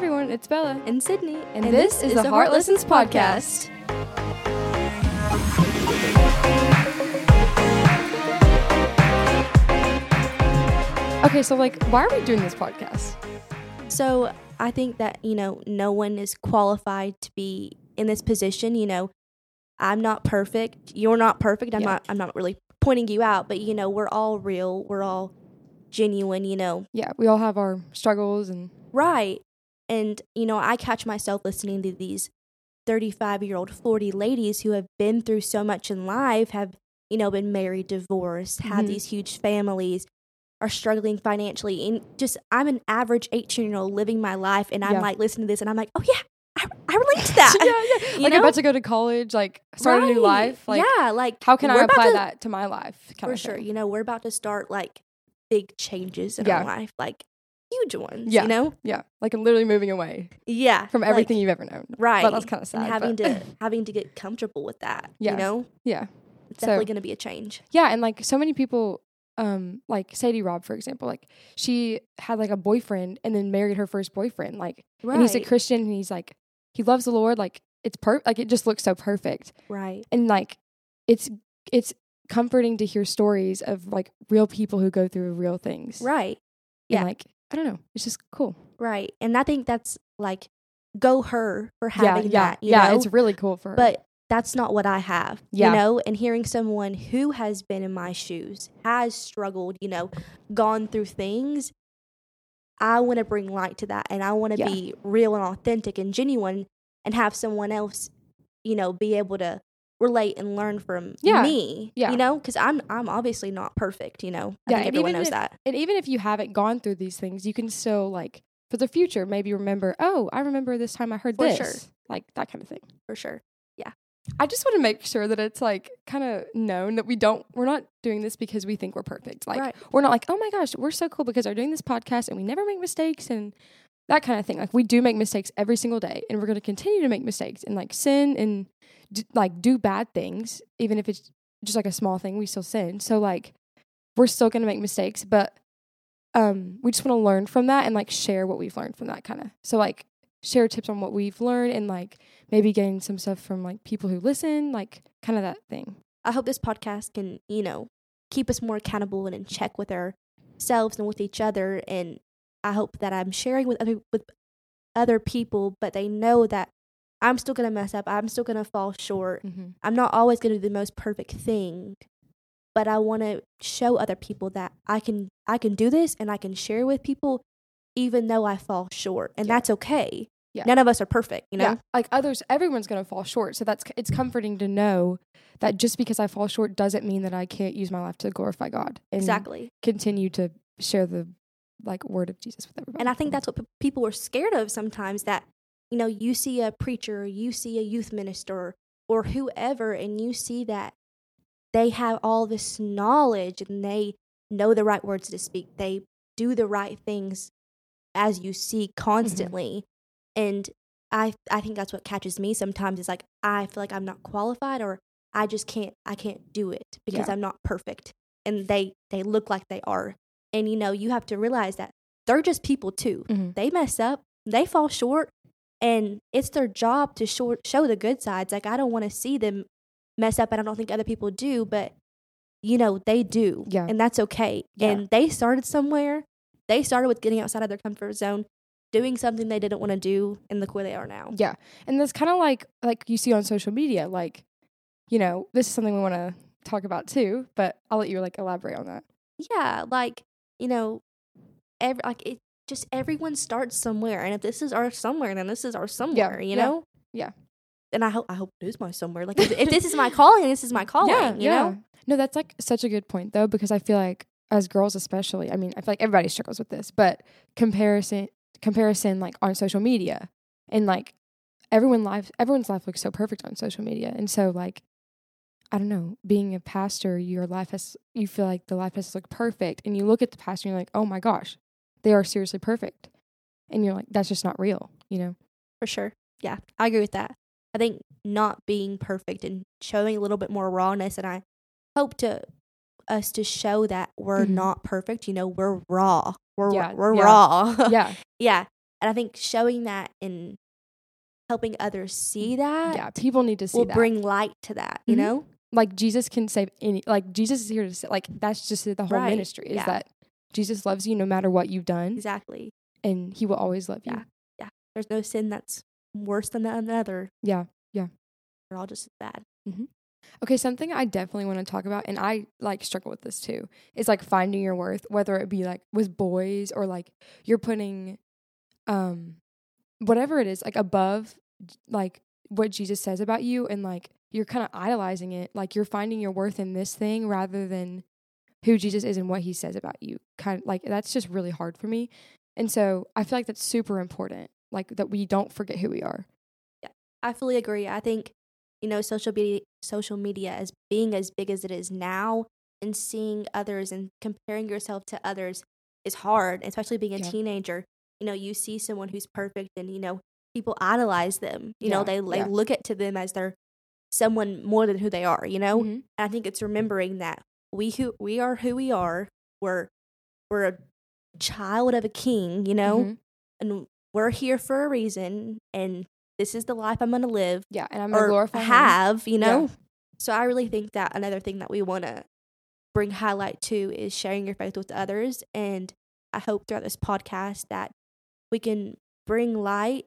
everyone, it's Bella. and Sydney, And this is the Heart Lessons podcast. Okay, so like, why are we doing this podcast? So I think that you know no one is qualified to be in this position. You know, I'm not perfect. You're not perfect. I'm Yeah. not. I'm not really pointing you out, but you know, we're all real. We're all genuine. You know, Yeah, we all have our struggles and right? And you know, I catch myself listening to these 35 year old, 40 ladies who have been through so much in life, have you know been married, divorced, have Mhm. these huge families. Are struggling financially, and just I'm an average 18 year old living my life, and I'm Yeah. like listening to this, and I'm like, oh yeah, I, I relate to that. yeah, yeah. You like know? about to go to college, like start a new life. Like, yeah, like how can I apply to- that to my life? For sure? You know, we're about to start like big changes in Yeah. our life, like huge ones. Yeah. You know, Yeah, like I'm literally moving away yeah, from like, everything you've ever known. right? But that's kind of sad. and having to having to get comfortable with that. Yeah. You know, yeah. it's So- definitely going to be a change. Yeah, and like so many people, um, like Sadie Robb, for example, like she had like a boyfriend and then married her first boyfriend, like, Right. and he's a Christian and he's like, he loves the Lord, like it's per, like it just looks so perfect, right. and like it's it's comforting to hear stories of like real people who go through real things, Right. And, Yeah. like I don't know, it's just cool. Right. And I think that's like go her for having yeah, that. You yeah. know? It's really cool for her. but that's not what I have. Yeah. You know, and hearing someone who has been in my shoes, has struggled, you know, gone through things, I want to bring light to that and I want to Yeah. be real and authentic and genuine and have someone else, you know, be able to relate and learn from Yeah. me. Yeah. You know, cuz I'm I'm obviously not perfect, you know. I Yeah, think everyone knows if- that. and even if you haven't gone through these things, you can still like for the future maybe remember, oh, I remember this time I heard For this, sure. like that kind of thing. For sure. Yeah. I just want to make sure that it's like kind of known that we don't we're not doing this because we think we're perfect. Like right. we're not like, "Oh my gosh, we're so cool because we're doing this podcast and we never make mistakes and that kind of thing." Like we do make mistakes every single day and we're going to continue to make mistakes and like sin and d- like do bad things even if it's just like a small thing, we still sin. So like we're still going to make mistakes, but um we just want to learn from that and like share what we've learned from that kind of. So like share tips on what we've learned and like maybe getting some stuff from like people who listen, like kind of that thing. I hope this podcast can, you know, keep us more accountable and in check with ourselves and with each other. And I hope that I'm sharing with other with other people, but they know that I'm still gonna mess up. I'm still gonna fall short. Mm-hmm. I'm not always gonna do the most perfect thing, but I want to show other people that I can I can do this and I can share with people, even though I fall short, and Yeah. that's okay. Yeah. None of us are perfect, you know. Yeah, like others, everyone's gonna fall short. So that's it's comforting to know that just because I fall short doesn't mean that I can't use my life to glorify God and Exactly. continue to share the like word of Jesus with everybody. And I think that's what p- people are scared of sometimes that, you know, you see a preacher, you see a youth minister or whoever, and you see that they have all this knowledge and they know the right words to speak. They do the right things as you see mm-hmm. constantly. And I I think that's what catches me sometimes is like I feel like I'm not qualified or I just can't I can't do it because Yeah. I'm not perfect. And they they look like they are. And you know, you have to realize that they're just people too. Mhm. They mess up, they fall short, and it's their job to show, show the good sides. Like I don't want to see them mess up, and I don't think other people do, but you know they do, Yeah. and that's okay. Yeah. And they started somewhere. They started with getting outside of their comfort zone, doing something they didn't want to do, and look where they are now. yeah, and that's kind of like like you see on social media. Like, you know, this is something we want to talk about too. But I'll let you like elaborate on that. Yeah, like you know, every like it. Just everyone starts somewhere, and if this is our somewhere, then this is our somewhere. you yeah, know. yeah. And I hope I hope it is my somewhere. Like if, if this is my calling, this is my calling. yeah, you yeah. know. No, that's like such a good point though, because I feel like as girls especially, I mean, I feel like everybody struggles with this, but comparison comparison like on social media and like everyone life everyone's life looks so perfect on social media. And so like I don't know, being a pastor, your life has you feel like the life has to look perfect and you look at the pastor and you're like, "Oh my gosh, they are seriously perfect." And you're like, that's just not real, you know. For sure. Yeah, I agree with that. I think not being perfect and showing a little bit more rawness, and I hope to us to show that we're Mhm. not perfect. You know, we're raw. We're Yeah, we're yeah. raw. yeah. yeah. And I think showing that and helping others see that yeah, people need to see will that. bring light to that, you Mhm. know? Like Jesus can save any. Like Jesus is here to say, like that's just the whole Right, ministry is yeah. that Jesus loves you no matter what you've done, Exactly. and He will always love you. Yeah. There's no sin that's worse than another. Yeah. Yeah. They're all just as bad. Okay, something I definitely want to talk about, and I like struggle with this too, is like finding your worth, whether it be like with boys or like you're putting, um, whatever it is, like above, like what Jesus says about you, and like you're kind of idolizing it, like you're finding your worth in this thing rather than who Jesus is and what He says about you. Kind of like that's just really hard for me, and so I feel like that's super important, like that we don't forget who we are. Yeah, I fully agree. I think, you know, social media social media as being as big as it is now and seeing others and comparing yourself to others is hard, especially being a Yeah. teenager. You know, you see someone who's perfect and, you know, people idolize them. You know, they they yeah. look at to them as they're someone more than who they are, you know? Mhm. And I think it's remembering that we who we are who we are. We're we're a child of a king, you know, Mhm. and we're here for a reason. And this is the life I'm gonna live Yeah, and I'm gonna or glorify Him. have, you know. Yeah. So I really think that another thing that we want to bring highlight to is sharing your faith with others. And I hope throughout this podcast that we can bring light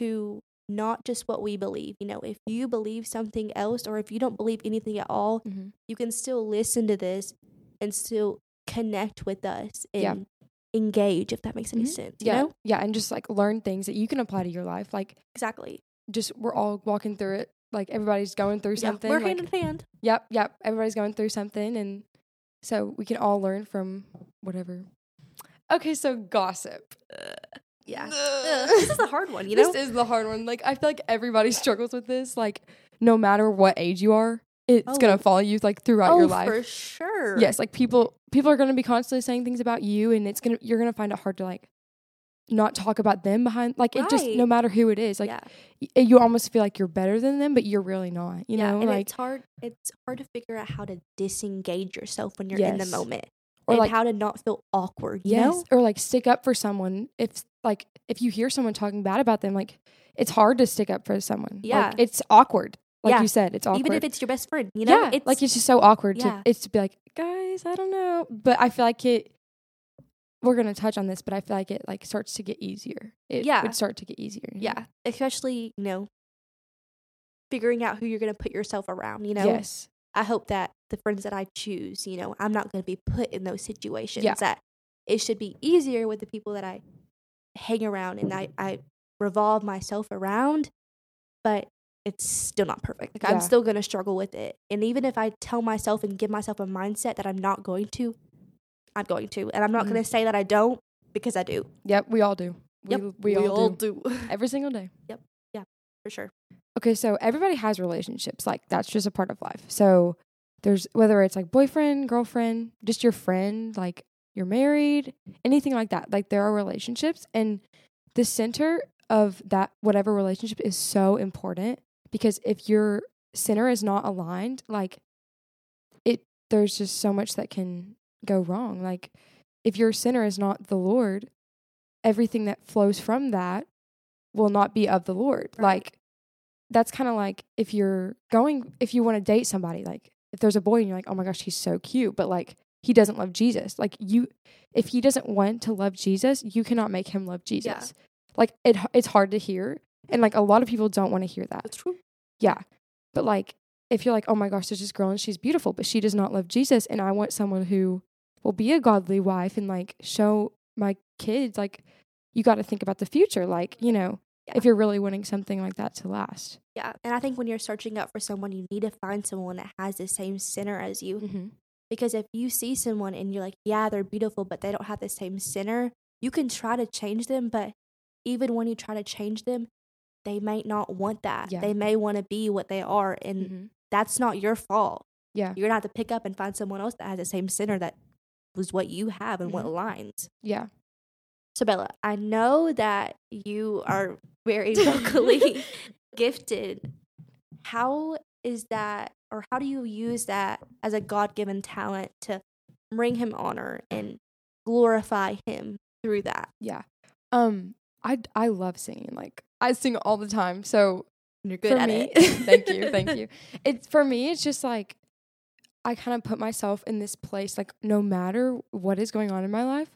to not just what we believe. You know, if you believe something else or if you don't believe anything at all, Mhm. you can still listen to this and still connect with us and Yeah. engage if that makes any Mhm. sense. You yeah, know? yeah, and just like learn things that you can apply to your life. Like Exactly. just we're all walking through it. Like everybody's going through Yeah, something. we're like, hand in hand. Yep, yep. Everybody's going through something, and so we can all learn from whatever. Okay, so gossip. Yeah. Ugh, Ugh. this is a hard one, you know? This is the hard one. Like I feel like everybody struggles with this. Like no matter what age you are, it's Oh. gonna follow you like throughout oh, your life. for sure. Yes, like people people are gonna be constantly saying things about you, and it's gonna you're gonna find it hard to like not talk about them behind like it just no matter who it is like yeah. y- eh, you almost feel like you're better than them but you're really not you yeah. know and like it's hard. It's hard to figure out how to disengage yourself when you're in the moment, or like how to not feel awkward. You yes know? or like stick up for someone if like if you hear someone talking bad about them like it's hard to stick up for someone Yeah. like, it's awkward like Yeah. you said it's awkward Even if it's your best friend, you know? yeah like it's just so awkward Yeah. to it's to be like guys i don't know but i feel like it we're gonna touch on this but i feel like it like starts to get easier it Yeah. would start to get easier you know? yeah, especially you know, figuring out who you're gonna put yourself around. You know, yes I hope that the friends that I choose, you know, I'm not gonna be put in those situations. Yeah. That it should be easier with the people that I hang around and I I revolve myself around, but it's still not perfect. Like Yeah. I'm still gonna struggle with it. And even if I tell myself and give myself a mindset that I'm not going to, I'm going to. And I'm not Mhm. gonna say that I don't because I do. yep we all do Yep, we, we, all, do. do. every single day Yep. Yeah, For sure. okay so everybody has relationships like that's just a part of life so there's whether it's like boyfriend girlfriend just your friend like you're married anything like that like there are relationships and the center of that whatever relationship is so important because if your center is not aligned like it there's just so much that can go wrong like if your center is not the lord everything that flows from that will not be of the lord Right. like that's kind of like if you're going if you want to date somebody like if there's a boy and you're like oh my gosh he's so cute but like he doesn't love jesus. Like you if he doesn't want to love jesus you cannot make him love jesus. Like it it's hard to hear and like a lot of people don't want to hear that. That's true. yeah. But like if you're like oh my gosh there's this girl and she's beautiful but she does not love jesus and i want someone who will be a godly wife and like show my kids like you got to think about the future. Like you know Yeah. if you're really wanting something like that to last Yeah. And I think when you're searching out for someone, you need to find someone that has the same center as you. mm-hmm. Because if you see someone and you're like, yeah, they're beautiful, but they don't have the same center, you can try to change them. But even when you try to change them, they might not want that. Yeah. They may want to be what they are. And Mm-hmm. that's not your fault. yeah You're going to have to pick up and find someone else that has the same center that was what you have and what Mhm. aligns. yeah So, Bella, I know that you are very vocally gifted. How is that, or how do you use that as a God given talent to bring Him honor and glorify Him through that? Yeah. Um I I love singing. Like I sing all the time. So You're good for at me, it. thank you, thank you. It's for me. It's just like I kind of put myself in this place. Like no matter what is going on in my life,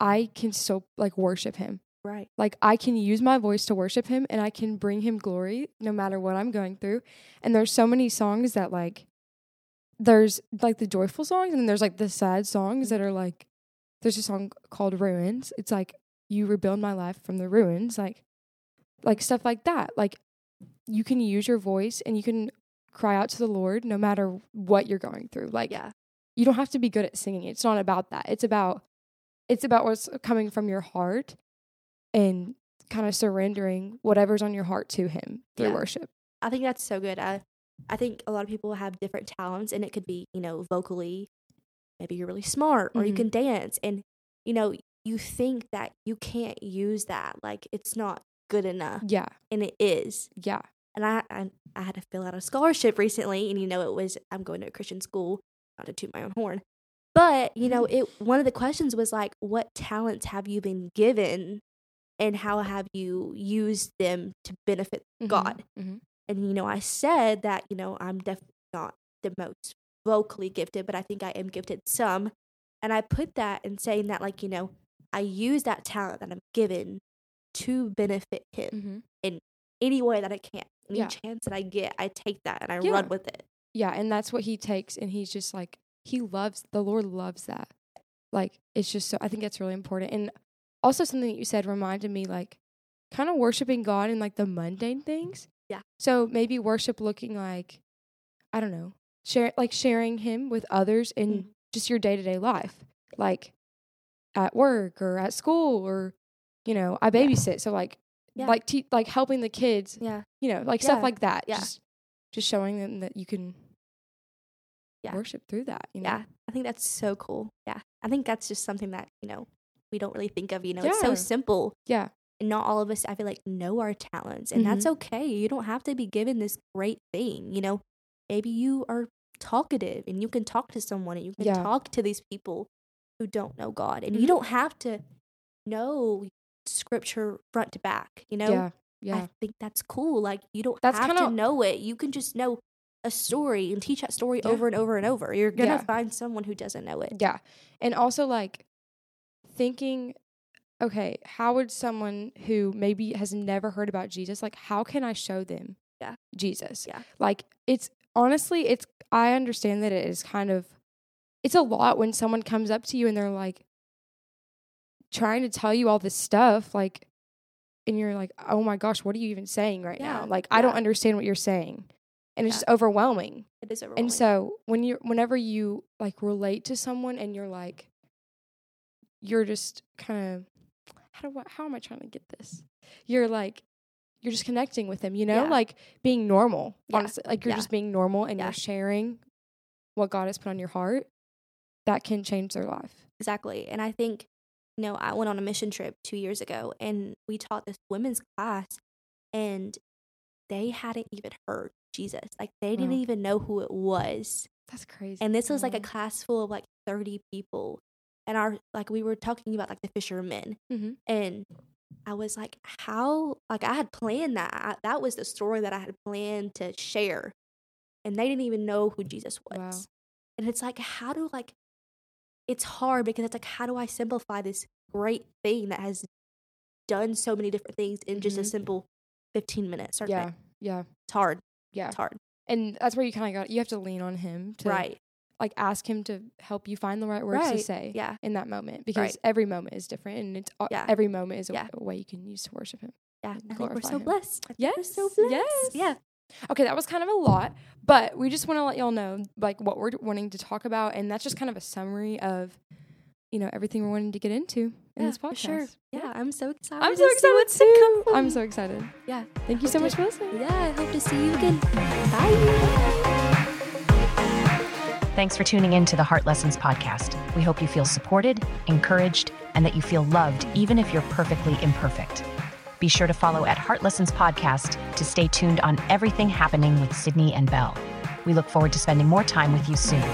I can so like worship Him. Right. Like I can use my voice to worship Him, and I can bring Him glory no matter what I'm going through. And there's so many songs that like there's like the joyful songs, and then there's like the sad songs that are like there's a song called Ruins. It's like you rebuild my life from the ruins, like like stuff like that. Like you can use your voice and you can cry out to the Lord no matter what you're going through. Like Yeah. you don't have to be good at singing. It's not about that. It's about it's about what's coming from your heart and kind of surrendering whatever's on your heart to him through Yeah. worship. I think that's so good. I I think a lot of people have different talents and it could be, you know, vocally, maybe you're really smart or you Mhm. can dance and you know, you think that you can't use that like it's not good enough Yeah. and it is. Yeah. And I, I I had to fill out a scholarship recently and you know it was I'm going to a Christian school, not to toot my own horn. But, you know, it one of the questions was like what talents have you been given and how have you used them to benefit Mhm. God? Mhm. And you know, I said that, you know, I'm definitely not the most vocally gifted, but I think I am gifted some. And I put that in saying that like, you know, I use that talent that I'm given to benefit him Mhm. in any way that I can. Any Yeah. chance that I get, I take that and I Yeah. run with it. Yeah, and that's what he takes and he's just like he loves the Lord loves that. Like it's just so I think that's really important. And also something that you said reminded me like kind of worshiping God in like the mundane things. Yeah. So maybe worship looking like I don't know, share like sharing him with others in Mhm. just your day-to-day life. Like at work or at school or you know, I babysit. So like Yeah. like te- like helping the kids, Yeah. you know, like Yeah. stuff like that. Yeah. Just just showing them that you can Yeah. worship through that. You know? Yeah. I think that's so cool. Yeah. I think that's just something that, you know, we don't really think of, you know, it's so simple. Yeah. And not all of us, I feel like, know our talents. And that's Mhm. okay. You don't have to be given this great thing. You know, maybe you are talkative and you can talk to someone and you can Yeah. talk to these people who don't know God. And Mhm. you don't have to know scripture front to back, you know? Yeah. Yeah. I think that's cool. Like, you don't That's have to kinda- know it. You can just know a story and teach that story Yeah. over and over and over. You're going to Yeah. find someone who doesn't know it. yeah. And also like thinking okay, how would someone who maybe has never heard about Jesus like how can I show them Yeah. Jesus? Yeah. Like it's honestly it's I understand that it is kind of it's a lot when someone comes up to you and they're like trying to tell you all this stuff like and you're like, "Oh my gosh, what are you even saying right Yeah, now?" Like I don't understand what you're saying. And it's Yeah. just overwhelming. It is overwhelming. And so when you're whenever you like relate to someone and you're like you're just kind of how do I, how am I trying to get this? You're like you're just connecting with them, you know? Yeah. Like being normal. Yeah. Honestly, like you're just being normal and you're sharing what God has put on your heart. That can change their life. Exactly. And I think, you know, I went on a mission trip two years ago and we taught this women's class and they hadn't even heard Jesus. Like they didn't Wow. even know who it was. That's crazy. And this was like a class full of like 30 people. And our, like, we were talking about like the fishermen. Mhm. And I was like, how, like, I had planned that. I, that was the story that I had planned to share. And they didn't even know who Jesus was. Wow. And it's like, how do, like, it's hard because it's like, how do I simplify this great thing that has done so many different things in just a Mhm. simple 15 minutes. Yeah. Yeah. It's hard. Yeah. It's hard. And that's where you kind of got you have to lean on him to Right. like ask him to help you find the right words to say Yeah. in that moment because Right. every moment is different and it's Yeah. every moment is a, Yeah. a way you can use to worship him. Yeah. I think we're so him. blessed. Yes. We're so blessed. Yes. Yeah. Okay, that was kind of a lot, but we just want to let y'all know like what we're wanting to talk about and that's just kind of a summary of you know everything we're wanting to get into in yeah, this podcast. For sure. Yeah. I'm so excited. I'm so excited to too. come. I'm so excited. Yeah. Thank you so Hope much to- for listening. Yeah. I hope to see you again. Bye. Thanks for tuning in to the Heart Lessons podcast. We hope you feel supported, encouraged, and that you feel loved even if you're perfectly imperfect. Be sure to follow at Heart Lessons Podcast to stay tuned on everything happening with Sydney and Belle. We look forward to spending more time with you soon.